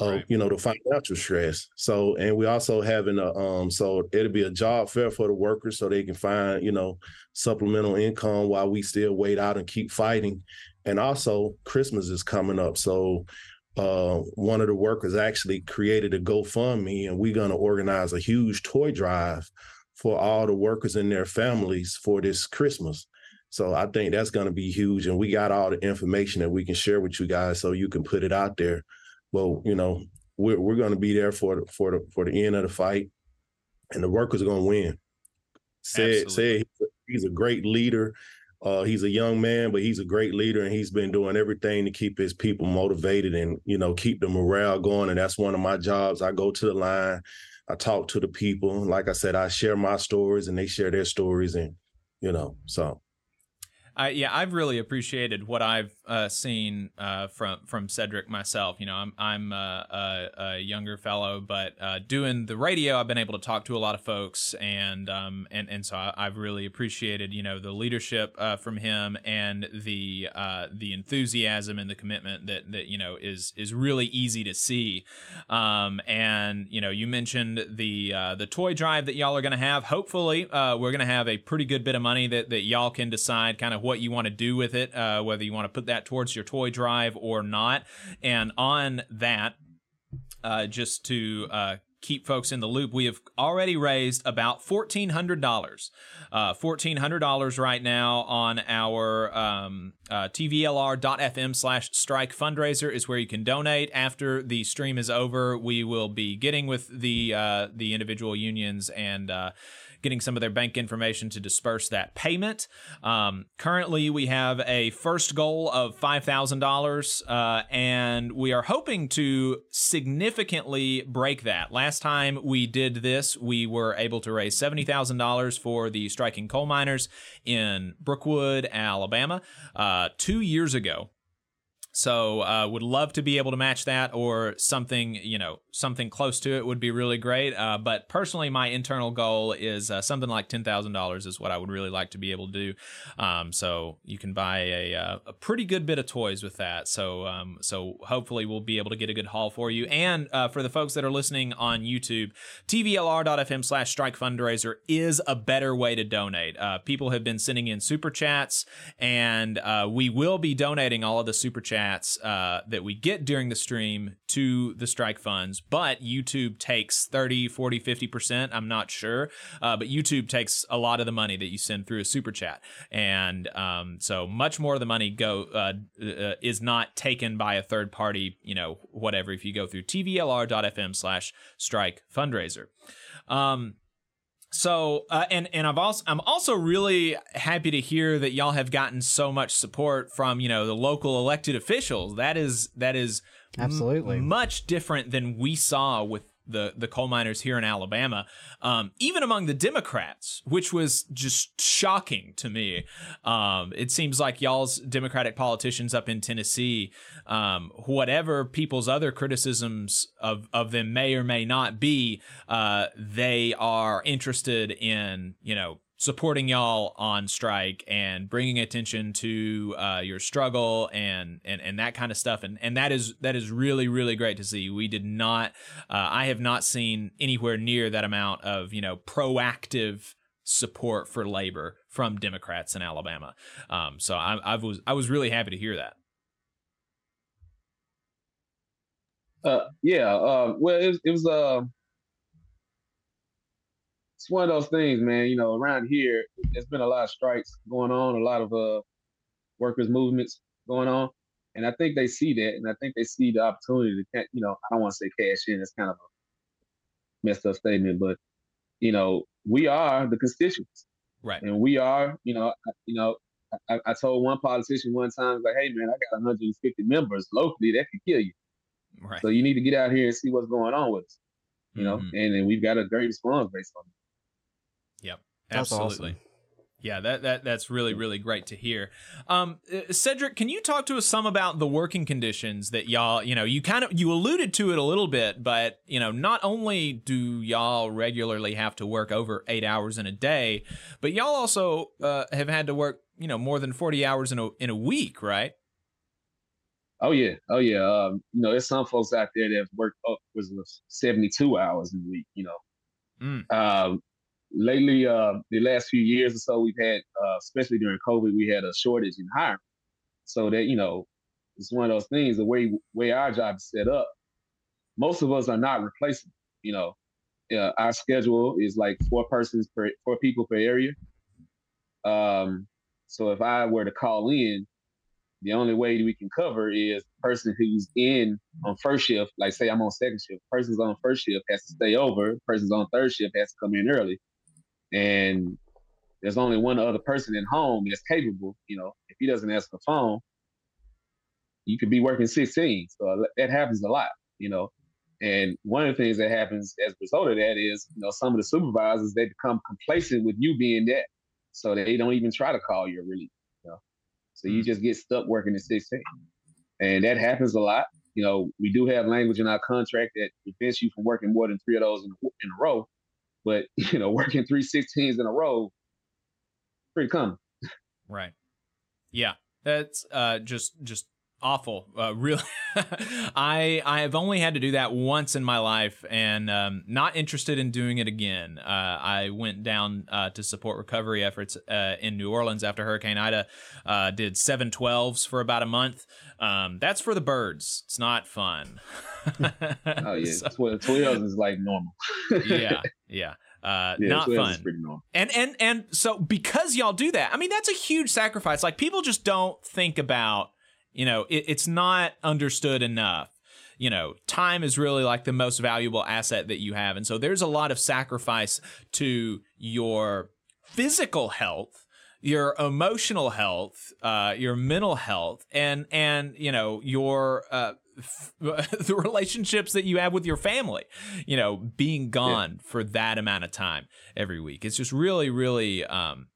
of, right. you know, the financial stress. So, and we also having a, um, so it'll be a job fair for the workers so they can find, you know, supplemental income while we still wait out and keep fighting. And also Christmas is coming up. So, uh, one of the workers actually created a GoFundMe and we're going to organize a huge toy drive for all the workers and their families for this Christmas. So I think that's going to be huge. And we got all the information that we can share with you guys so you can put it out there. Well, you know, we're, we're going to be there for the, for the, for the end of the fight and the workers are going to win. Said, said he's a great leader. Uh, he's a young man, but he's a great leader, and he's been doing everything to keep his people motivated and you know keep the morale going. And that's one of my jobs. I go to the line, I talk to the people. Like I said, I share my stories, and they share their stories, and you know, so I, yeah, I've really appreciated what I've uh, seen uh, from from Cedric myself. You know, I'm I'm uh, a, a, younger fellow, but uh, doing the radio, I've been able to talk to a lot of folks, and um, and and so I, have really appreciated you know the leadership uh, from him and the uh, the enthusiasm and the commitment that that you know is is really easy to see. Um, and you know, you mentioned the the toy drive that y'all are going to have. Hopefully, we're going to have a pretty good bit of money that that y'all can decide kind of what you want to do with it, whether you want to put that towards your toy drive or not. And on that, uh, just to uh, keep folks in the loop, we have already raised about fourteen hundred dollars. Uh, fourteen hundred dollars right now on our um, uh, tvlr.fm slash strike fundraiser is where you can donate. After the stream is over, we will be getting with the uh, the individual unions and uh, getting some of their bank information to disperse that payment. Um, currently, we have a first goal of $5,000, uh, and we are hoping to significantly break that. Last time we did this, we were able to raise $70,000 for the striking coal miners in Brookwood, Alabama. Uh, two years ago, so uh, would love to be able to match that or something, you know, something close to it would be really great. Uh, but personally, my internal goal is uh, something like ten thousand dollars is what I would really like to be able to do. Um, so you can buy a, uh, a pretty good bit of toys with that. So um, so hopefully we'll be able to get a good haul for you. And uh, for the folks that are listening on YouTube, tvlr.fm slash strike fundraiser is a better way to donate. Uh, people have been sending in super chats, and we will be donating all of the super chats uh, that we get during the stream to the strike funds, but YouTube takes 30, 40, 50%. I'm not sure. Uh, but YouTube takes a lot of the money that you send through a super chat. And um, so much more of the money go uh, uh is not taken by a third party, you know, whatever, if you go through tvlr.fm slash strike fundraiser. Um, so uh, and and I've also I'm also really happy to hear that y'all have gotten so much support from you know the local elected officials. That is that is absolutely m- much different than we saw with the the coal miners here in Alabama, um, even among the Democrats, which was just shocking to me. Um, it seems like y'all's Democratic politicians up in Tennessee, um, whatever people's other criticisms of of them may or may not be, uh, they are interested in you know supporting y'all on strike and bringing attention to uh, your struggle and, and and that kind of stuff. And and that is that is really really great to see. We did not uh, i have not seen anywhere near that amount of you know proactive support for labor from democrats in alabama. Um, so I, I was i was really happy to hear that. Uh, yeah uh, well it, it was uh it's one of those things, man. You know, around here, there's been a lot of strikes going on, a lot of uh, workers' movements going on, and I think they see that, and I think they see the opportunity to, you know, I don't want to say cash in. It's kind of a messed up statement, but you know, we are the constituents, right? And we are, you know, you know, I, I told one politician one time, like, hey, man, I got 150 members locally that could kill you. Right. So you need to get out here and see what's going on with us, you mm-hmm. know, and, and we've got a great response based on it. Yep. That's Absolutely. Awesome. Yeah, that, that that's really really great to hear. Um, uh, Cedric, can you talk to us some about the working conditions that y'all, you know, you kind of you alluded to it a little bit, but you know, not only do y'all regularly have to work over eight hours in a day, but y'all also uh, have had to work, you know, more than forty hours in a in a week, right? Oh yeah, oh yeah. Um, you know, there's some folks out there that have worked up was seventy two hours in a week. You know, mm. um, lately, uh, the last few years or so, we've had, uh, especially during COVID, we had a shortage in hiring. So that you know, it's one of those things. The way way our job is set up, most of us are not replaceable. You know, uh, our schedule is like four persons per four people per area. Um, so if I were to call in, the only way we can cover is person who's in on first shift. Like say I'm on second shift, person's on first shift has to stay over. Person's on third shift has to come in early and there's only one other person in home that's capable, you know, if he doesn't answer the phone, you could be working 16. So uh, that happens a lot, you know. And one of the things that happens as a result of that is, you know, some of the supervisors they become complacent with you being that, so they don't even try to call you really, you know. So you mm. just get stuck working at 16. And that happens a lot. You know, we do have language in our contract that prevents you from working more than three of those in, in a row. But, you know, working three 16s in a row, pretty common. Right. Yeah. That's uh, just just awful. Uh, really, I I have only had to do that once in my life, and um, not interested in doing it again. Uh, I went down uh, to support recovery efforts uh, in New Orleans after Hurricane Ida. Uh, did seven twelves for about a month. Um, that's for the birds. It's not fun. oh yeah, so, twelves is like normal. yeah, yeah. Uh, yeah, not fun. And and and so because y'all do that, I mean that's a huge sacrifice. Like people just don't think about you know, it, it's not understood enough. You know, time is really like the most valuable asset that you have. And so there's a lot of sacrifice to your physical health your emotional health, uh, your mental health, and and you know your uh, f- the relationships that you have with your family. You know, being gone yeah. for that amount of time every week. It's just really, really um,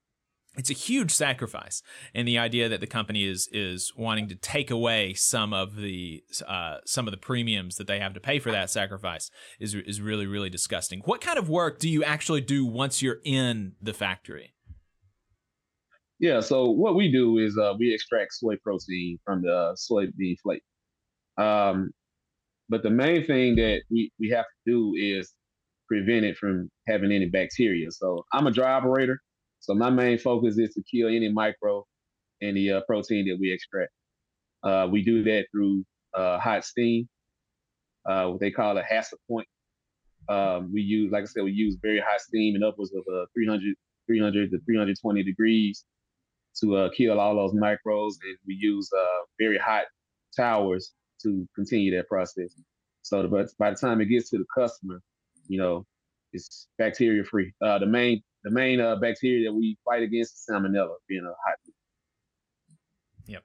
it's a huge sacrifice. And the idea that the company is is wanting to take away some of the uh, some of the premiums that they have to pay for that sacrifice is is really really disgusting. What kind of work do you actually do once you're in the factory? Yeah so what we do is uh, we extract soy protein from the uh, soybean flake. Um, but the main thing that we, we have to do is prevent it from having any bacteria. So i'm a dry operator so my main focus is to kill any micro in the uh, protein that we extract. Uh, we do that through uh, hot steam, uh, what they call a HACCP point. Um, we use, like I said, we use very hot steam and upwards of uh, 300, 300 to 320 degrees to uh, kill all those microbes. And we use very hot towers to continue that process. So the, by the time it gets to the customer, you know, it's bacteria free. Uh, the main the main uh, bacteria that we fight against is salmonella, being a hot. Yep.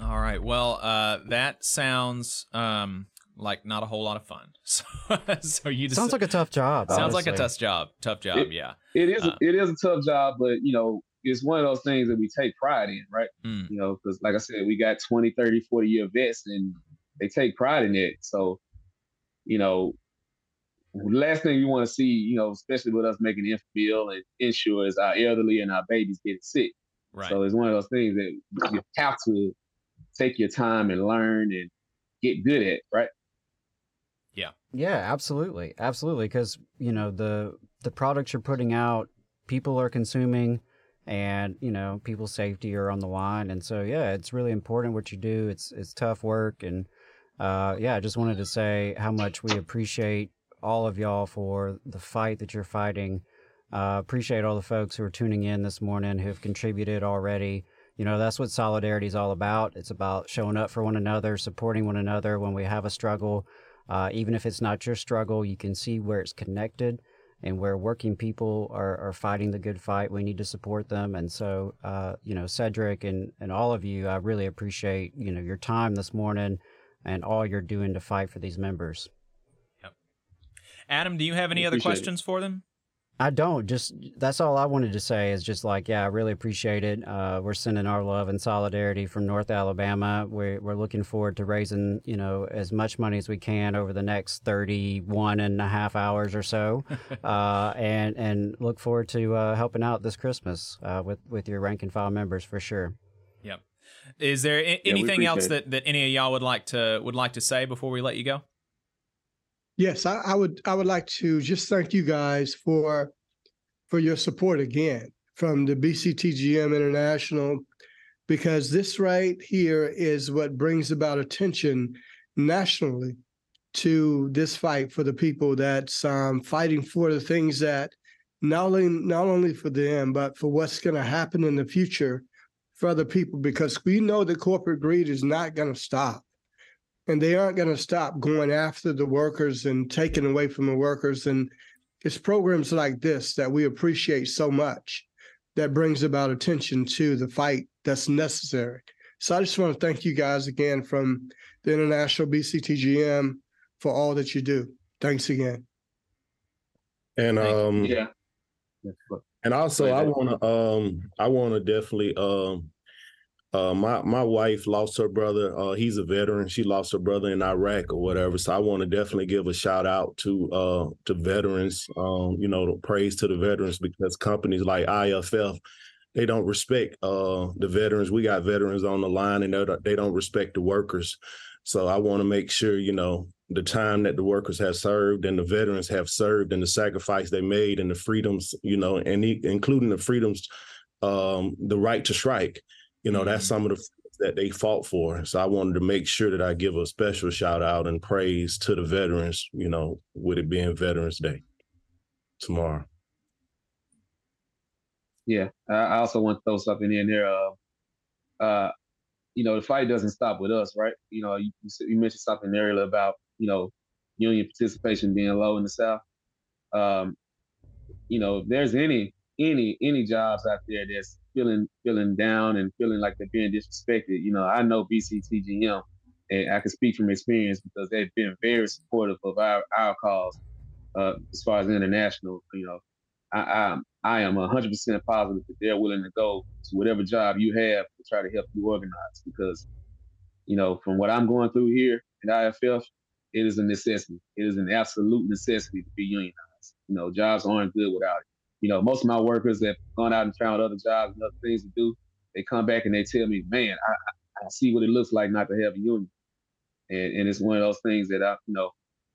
All right. Well, uh, that sounds um, like not a whole lot of fun. So, so you just sounds like a tough job. Sounds honestly. like a tough job. Tough job. It, yeah. It is. Uh, it is a tough job, but you know, it's one of those things that we take pride in, right? Mm. You know, because like I said, we got 20, 30, 40 year vets and they take pride in it. So, you know, the last thing you want to see, you know, especially with us making Enfamil and Ensure is our elderly and our babies getting sick. Right. So it's one of those things that you have to take your time and learn and get good at, right? Yeah. Yeah, absolutely. Absolutely. Because, you know, the the products you're putting out, people are consuming and, you know, people's safety are on the line. And so yeah, it's really important what you do. It's it's tough work and uh, yeah, I just wanted to say how much we appreciate all of y'all for the fight that you're fighting. Uh, appreciate all the folks who are tuning in this morning who have contributed already. You know, that's what solidarity is all about. It's about showing up for one another, supporting one another when we have a struggle. Uh, even if it's not your struggle, you can see where it's connected and where working people are, are fighting the good fight. We need to support them. And so, uh, you know, Cedric and, and all of you, I really appreciate, you know, your time this morning and all you're doing to fight for these members. Adam, do you have any other questions it. for them? I don't. Just that's all I wanted to say is just like, yeah, I really appreciate it. Uh, we're sending our love and solidarity from North Alabama. We're, we're looking forward to raising, you know, as much money as we can over the next 31 and a half hours or so. uh, and, and look forward to uh, helping out this Christmas uh, with, with your rank and file members for sure. Yep. Is there a- anything else that, that any of y'all would like to would like to say before we let you go? Yes, I, I, would. I would like to just thank you guys for for your support again from the BCTGM International, because this right here is what brings about attention nationally to this fight for the people that's um, fighting for the things that not only not only for them but for what's going to happen in the future for other people because we know that corporate greed is not going to stop and they aren't going to stop going after the workers and taking away from the workers. And it's programs like this that we appreciate so much that brings about attention to the fight that's necessary. So I just want to thank you guys again from the International BCTGM for all that you do. Thanks again. And um yeah. And also I want to um I want to definitely um uh, my my wife lost her brother. Uh, he's a veteran. She lost her brother in Iraq or whatever. So I want to definitely give a shout out to uh, to veterans. Um, you know, praise to the veterans because companies like IFF they don't respect uh, the veterans. We got veterans on the line and they don't respect the workers. So I want to make sure you know the time that the workers have served and the veterans have served and the sacrifice they made and the freedoms, you know, and including the freedoms, um, the right to strike you know, mm-hmm. that's some of the that they fought for. So I wanted to make sure that I give a special shout out and praise to the veterans, you know, with it being Veterans Day tomorrow. Yeah, I also want to throw something in there. Uh, uh, you know, the fight doesn't stop with us, right? You know, you, you mentioned something earlier about you know union participation being low in the South. Um, you know, if there's any any any jobs out there that's feeling feeling down and feeling like they're being disrespected, you know, I know BCTGM, and I can speak from experience because they've been very supportive of our our cause uh, as far as international. You know, I I, I am 100% positive that they're willing to go to whatever job you have to try to help you organize because, you know, from what I'm going through here at IFF, it is a necessity. It is an absolute necessity to be unionized. You know, jobs aren't good without it you know, most of my workers that gone out and found other jobs and other things to do, they come back and they tell me, man, I, I see what it looks like not to have a union. And, and it's one of those things that I, you know,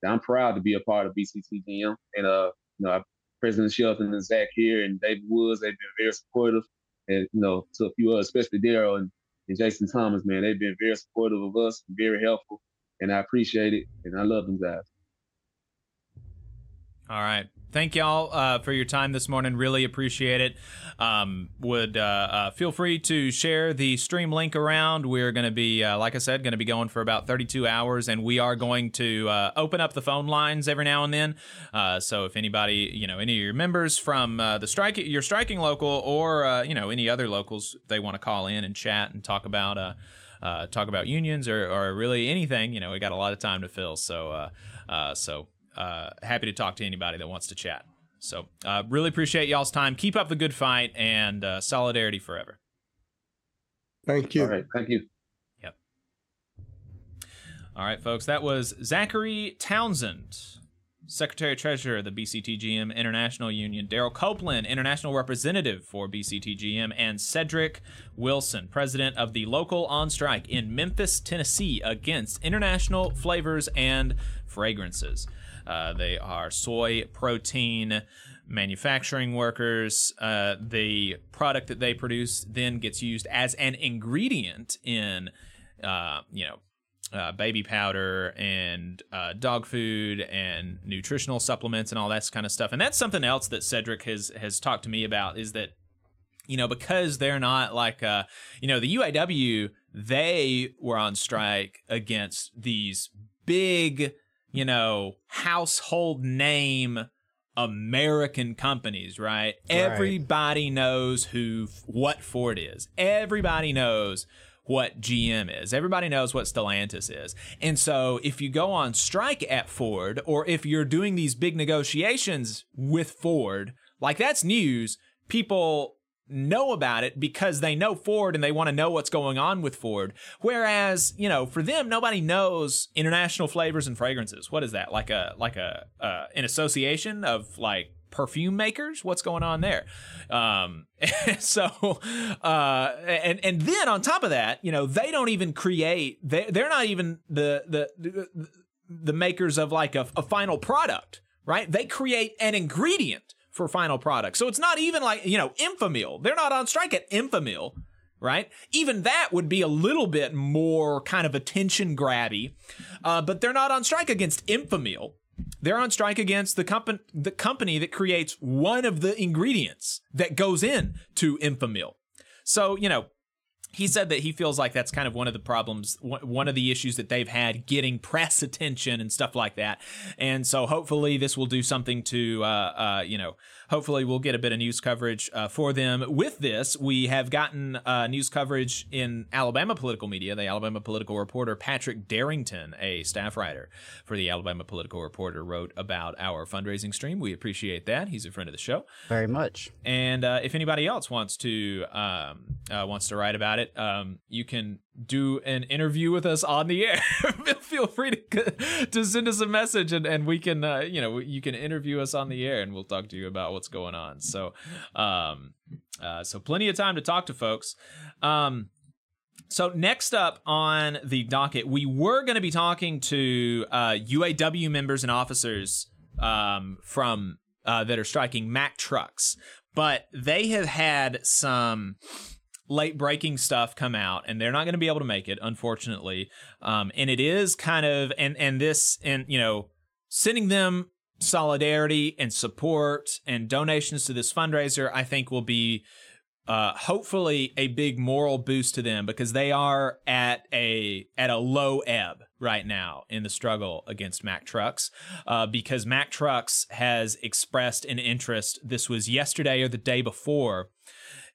I'm proud to be a part of BCTGM. And, uh, you know, President Shelton and Zach here and David Woods, they've been very supportive. And, you know, to a few others, especially Daryl and, and Jason Thomas, man, they've been very supportive of us, very helpful. And I appreciate it. And I love them guys. All right thank y'all uh, for your time this morning. Really appreciate it. Um, would uh, uh, feel free to share the stream link around. We're going to be, uh, like I said, going to be going for about 32 hours, and we are going to uh, open up the phone lines every now and then. Uh, so if anybody, you know, any of your members from the strike, your striking local, or you know, any other locals, they want to call in and chat and talk about. Uh, talk about unions or, or really anything. You know, we got a lot of time to fill. So, so uh, happy to talk to anybody that wants to chat. So, uh, really appreciate y'all's time. Keep up the good fight and uh, solidarity forever. Thank you. All right. Thank you. Yep. All right, folks. That was Zachary Townsend, Secretary Treasurer of the BCTGM International Union, Daryl Copeland, International Representative for BCTGM, and Cedric Wilson, President of the Local on Strike in Memphis, Tennessee, against international flavors and fragrances. Uh, they are soy protein manufacturing workers. Uh, the product that they produce then gets used as an ingredient in, uh, you know, uh, baby powder and uh, dog food and nutritional supplements and all that kind of stuff. And that's something else that Cedric has has talked to me about is that you know because they're not like uh, you know the UAW they were on strike against these big you know, household name American companies, right? right? Everybody knows who what Ford is. Everybody knows what GM is. Everybody knows what Stellantis is. And so if you go on strike at Ford or if you're doing these big negotiations with Ford, like that's news, people know about it because they know Ford and they want to know what's going on with Ford. Whereas, you know, for them, nobody knows international flavors and fragrances. What is that? Like a like a uh, an association of like perfume makers what's going on there um so uh and and then on top of that you know they don't even create they they're not even the the the, the makers of like a, a final product right they create an ingredient for final product. So it's not even like, you know, Enfamil. They're not on strike at Enfamil, right? Even that would be a little bit more kind of attention grabby. Uh, but they're not on strike against Enfamil. They're on strike against the company the company that creates one of the ingredients that goes in to Enfamil. So, you know, he said that he feels like that's kind of one of the problems, one of the issues that they've had getting press attention and stuff like that. And so hopefully this will do something to, uh, uh, you know, hopefully we'll get a bit of news coverage uh, for them. With this, we have gotten uh, news coverage in Alabama political media. The Alabama political reporter Patrick Darrington, a staff writer for the Alabama political reporter, wrote about our fundraising stream. We appreciate that. He's a friend of the show. Very much. And uh, if anybody else wants to, um, uh, wants to write about it, um, you can do an interview with us on the air. Feel free to to send us a message, and, and we can, uh, you know, you can interview us on the air, and we'll talk to you about what's going on. So, um, uh, so plenty of time to talk to folks. Um, so next up on the docket, we were going to be talking to uh, UAW members and officers um, from uh, that are striking Mack trucks, but they have had some late breaking stuff come out and they're not going to be able to make it unfortunately um, and it is kind of and and this and you know sending them solidarity and support and donations to this fundraiser i think will be uh, hopefully a big moral boost to them because they are at a at a low ebb right now in the struggle against Mack Trucks uh, because Mack Trucks has expressed an interest. This was yesterday or the day before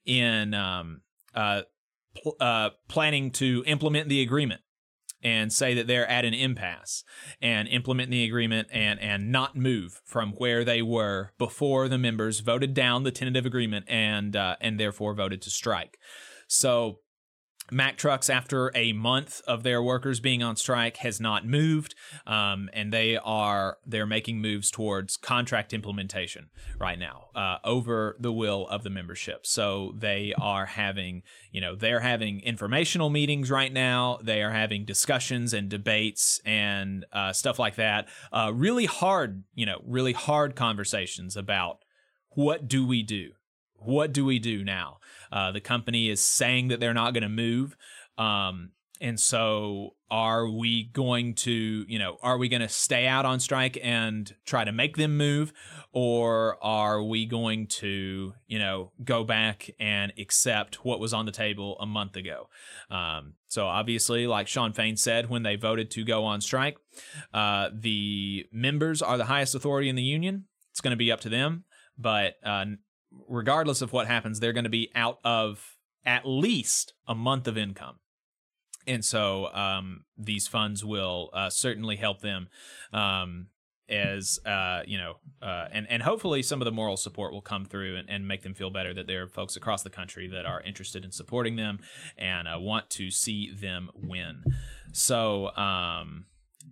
in um, uh, pl- uh, planning to implement the agreement and say that they're at an impasse and implement the agreement and and not move from where they were before the members voted down the tentative agreement and uh, and therefore voted to strike. So Mack Trucks, after a month of their workers being on strike, has not moved, um, and they are they're making moves towards contract implementation right now uh, over the will of the membership. So they are having, you know, they're having informational meetings right now. They are having discussions and debates and uh, stuff like that. Uh, really hard, you know, really hard conversations about what do we do what do we do now? Uh, the company is saying that they're not going to move. Um, and so are we going to, you know, are we going to stay out on strike and try to make them move? Or are we going to, you know, go back and accept what was on the table a month ago? Um, so obviously, like Shawn Fain said, when they voted to go on strike, uh, the members are the highest authority in the union. It's going to be up to them. But uh, regardless of what happens, they're going to be out of at least a month of income. And so um, these funds will uh, certainly help them um, as uh, you know, uh, and and hopefully some of the moral support will come through and, and make them feel better that there are folks across the country that are interested in supporting them and uh, want to see them win. So um,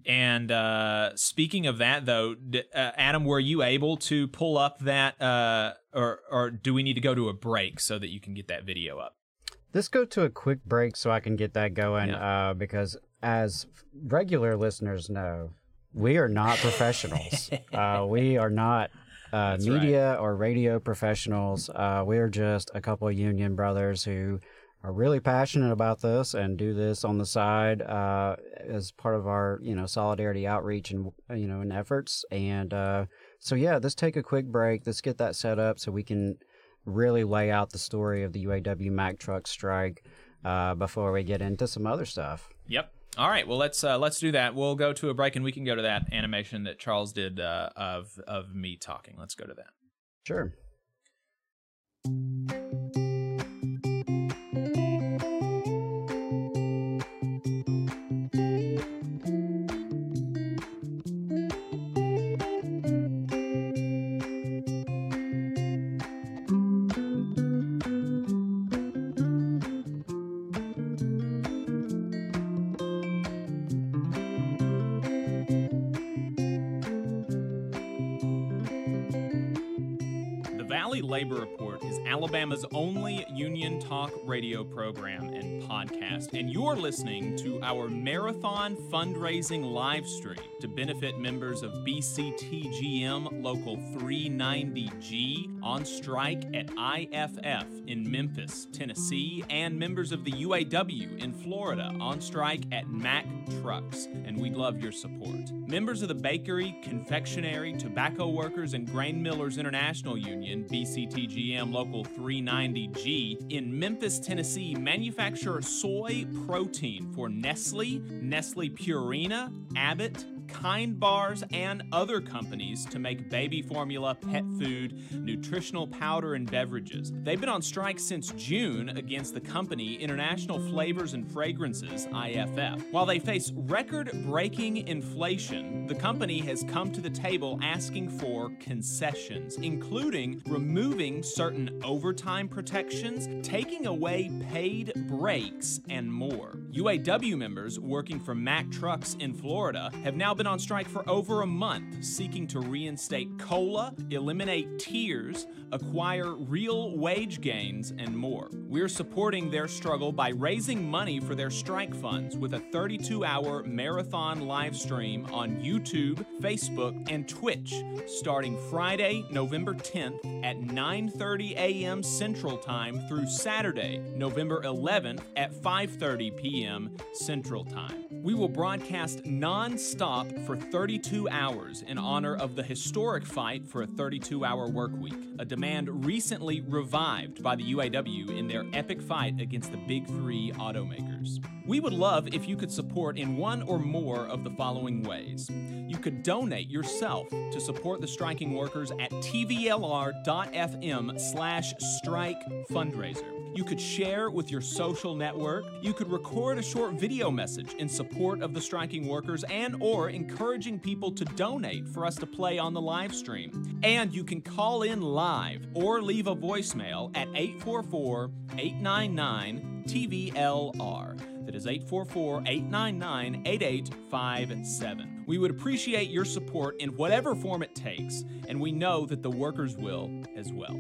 and uh, speaking of that, though, d- uh, Adam, were you able to pull up that, uh, or or do we need to go to a break so that you can get that video up? Let's go to a quick break so I can get that going. Uh, because as regular listeners know, we are not professionals. uh, we are not uh, media or radio professionals. Uh, we are just a couple of union brothers who are really passionate about this and do this on the side uh, as part of our you know solidarity outreach and you know and efforts and uh, so yeah let's take a quick break let's get that set up so we can really lay out the story of the UAW Mack truck strike uh, before we get into some other stuff Yep. All right. Well, let's uh, let's do that. We'll go to a break and we can go to that animation that Charles did uh, of of me talking. Let's go to that. sure talk radio program and podcast, and you're listening to our marathon fundraising live stream to benefit members of BCTGM Local 390G on strike at IFF in Memphis, Tennessee, and members of the UAW in Florida on strike at Mack Trucks, and we'd love your support. Members of the Bakery, Confectionery, Tobacco Workers, and Grain Millers International Union, BCTGM Local 390G, in Memphis, Tennessee, manufacture soy protein for Nestle, Nestle Purina, Abbott, Kind Bars and other companies to make baby formula, pet food, nutritional powder, and beverages. They've been on strike since June against the company International Flavors and Fragrances, IFF. While they face record breaking inflation, the company has come to the table asking for concessions, including removing certain overtime protections, taking away paid breaks, and more. UAW members working for Mack Trucks in Florida have now been on strike for over a month, seeking to reinstate COLA, eliminate tiers, acquire real wage gains, and more. We're supporting their struggle by raising money for their strike funds with a 32 hour marathon live stream on YouTube, Facebook, and Twitch starting Friday, November 10th at 9:30 a.m. Central Time through Saturday, November 11th at 5:30 p.m. Central Time. We will broadcast non-stop for 32 hours in honor of the historic fight for a 32-hour work week, a demand recently revived by the UAW in their epic fight against the big 3 automakers. We would love if you could support in one or more of the following ways. You could donate yourself to support the striking workers at tvlr.fm slash strike fundraiser. You could share with your social network. You could record a short video message in support of the striking workers and or encouraging people to donate for us to play on the live stream. And you can call in live or leave a voicemail at 844-899-TVLR. That is 844 899 8857. We would appreciate your support in whatever form it takes, and we know that the workers will as well.